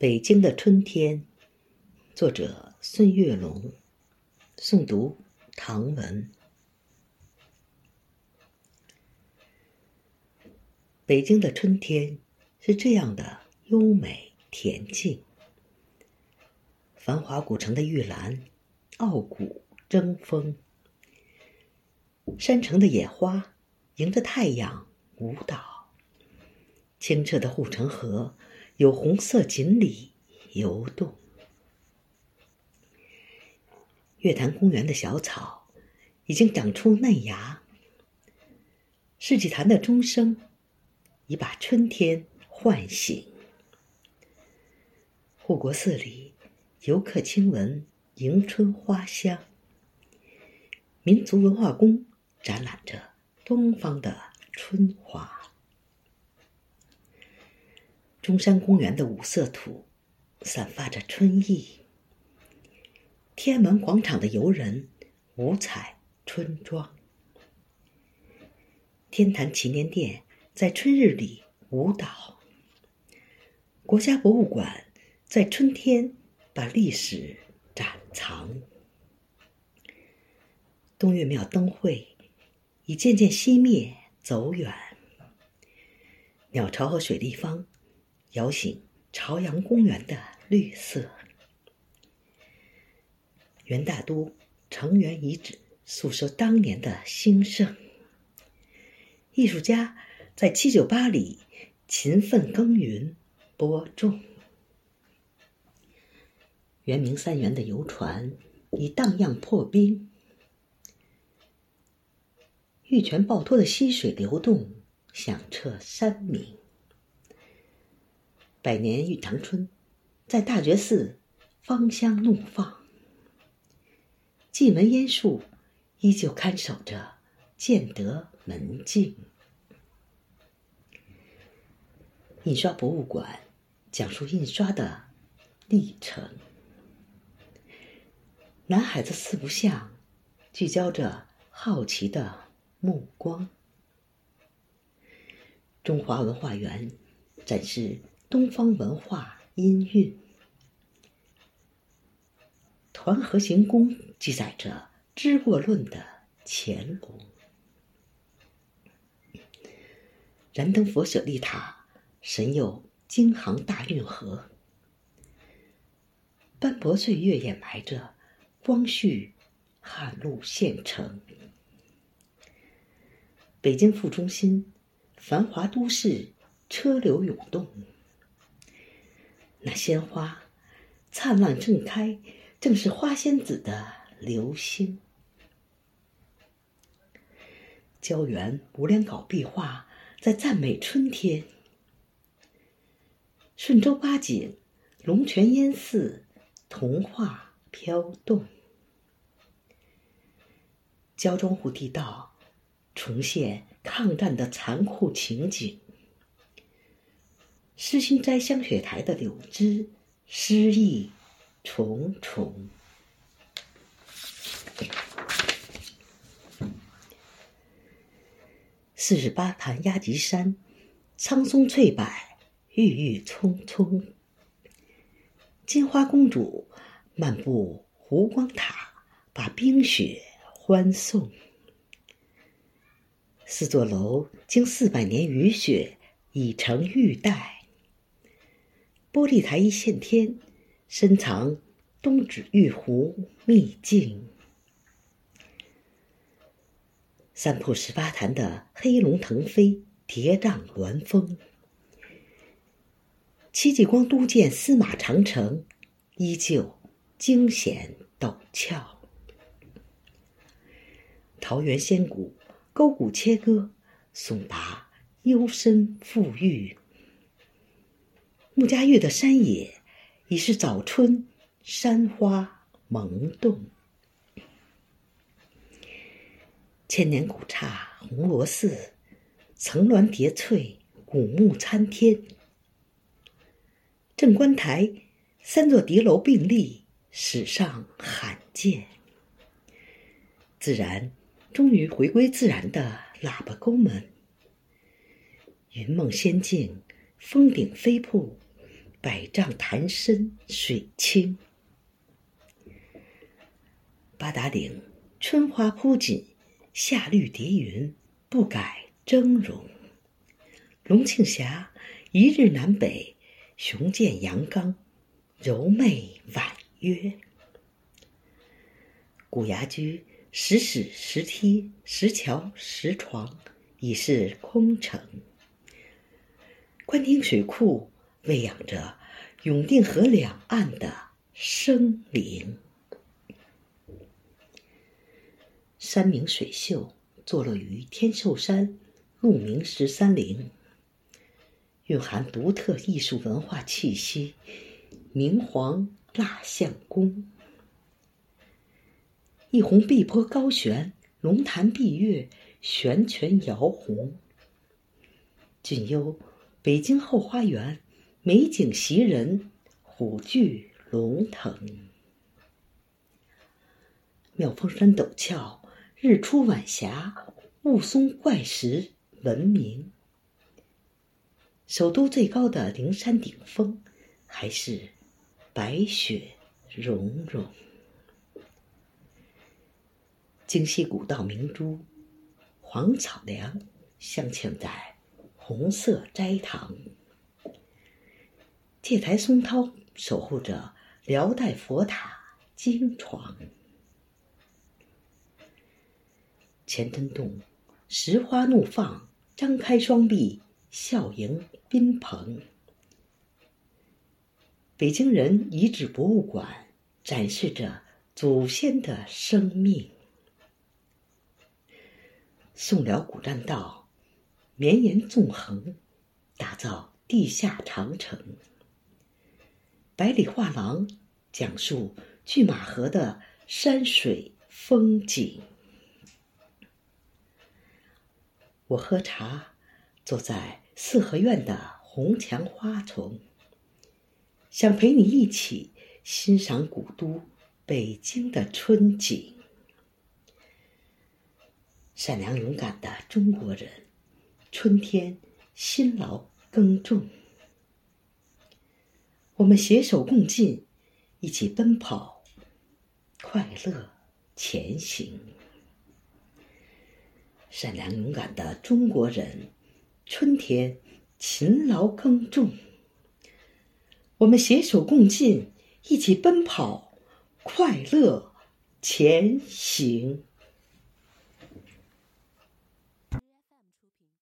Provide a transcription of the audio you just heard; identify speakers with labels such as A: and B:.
A: 北京的春天，作者孙月龙，诵读唐文。北京的春天是这样的优美恬静，繁华古城的玉兰傲骨争锋，山城的野花迎着太阳舞蹈，清澈的护城河。有红色锦鲤游动，月坛公园的小草已经长出嫩芽，世纪坛的钟声已把春天唤醒。护国寺里，游客亲闻迎春花香，民族文化宫展览着东方的春华。中山公园的五色土散发着春意，天安门广场的游人五彩春装，天坛祈年殿在春日里舞蹈，国家博物馆在春天把历史展藏，东岳庙灯会已渐渐熄灭走远，鸟巢和水立方。摇醒朝阳公园的绿色，元大都城垣遗址诉说当年的兴盛。艺术家在七九八里勤奋耕耘播种。圆明三元的游船已荡漾破冰，玉泉趵突的溪水流动响彻山明。百年玉堂春，在大觉寺芳香怒放。蓟门烟树依旧看守着建德门径。印刷博物馆讲述印刷的历程。南海的四不像聚焦着好奇的目光。中华文化园展示。东方文化音韵，团河行宫记载着知过论的乾隆，燃灯佛舍利塔神佑京杭大运河，斑驳岁月掩埋着光绪汉路县城，北京副中心繁华都市车流涌动。那鲜花灿烂正开，正是花仙子的流星。胶原无脸稿壁画在赞美春天。顺州八景，龙泉烟寺，童话飘动。胶庄湖地道重现抗战的残酷情景。诗心斋香雪台的柳枝，诗意重重。四十八盘压脊山，苍松翠柏，郁郁葱葱。金花公主漫步湖光塔，把冰雪欢送。四座楼经四百年雨雪，已成玉带。玻璃台一线天，深藏东指玉壶秘境。三瀑十八潭的黑龙腾飞，叠嶂峦峰。戚继光督建司马长城，依旧惊险陡峭。桃源仙谷沟谷切割，耸拔幽深富郁。穆家峪的山野已是早春，山花萌动。千年古刹红螺寺，层峦叠翠，古木参天。镇关台三座敌楼并立，史上罕见。自然终于回归自然的喇叭沟门，云梦仙境，峰顶飞瀑。百丈潭深水清。八达岭春花铺锦，夏绿叠云，不改峥嵘。龙庆峡一日南北，雄健阳刚，柔媚婉约。古崖居石室、石梯、石桥、石床，已是空城。官厅水库喂养着永定河两岸的生灵。山明水秀，坐落于天寿山鹿鸣十三陵，蕴含独特艺术文化气息。明皇蜡像宫，一泓碧波高悬，龙潭碧月，悬泉摇红。俊幽。北京后花园，美景袭人，虎踞龙腾。妙峰山陡峭，日出晚霞，雾凇怪石闻名。首都最高的灵山顶峰，还是白雪融融。京西古道明珠，黄草梁镶嵌在。红色斋堂，戒台松涛守护着辽代佛塔经床。乾真洞，石花怒放，张开双臂，笑迎宾朋。北京人遗址博物馆展示着祖先的生命。宋辽古栈道。绵延纵横，打造地下长城。百里画廊讲述拒马河的山水风景。我喝茶，坐在四合院的红墙花丛，想陪你一起欣赏古都北京的春景。善良勇敢的中国人。春天，辛劳耕种，我们携手共进，一起奔跑，快乐前行。善良勇敢的中国人，春天勤劳耕种，我们携手共进，一起奔跑，快乐前行。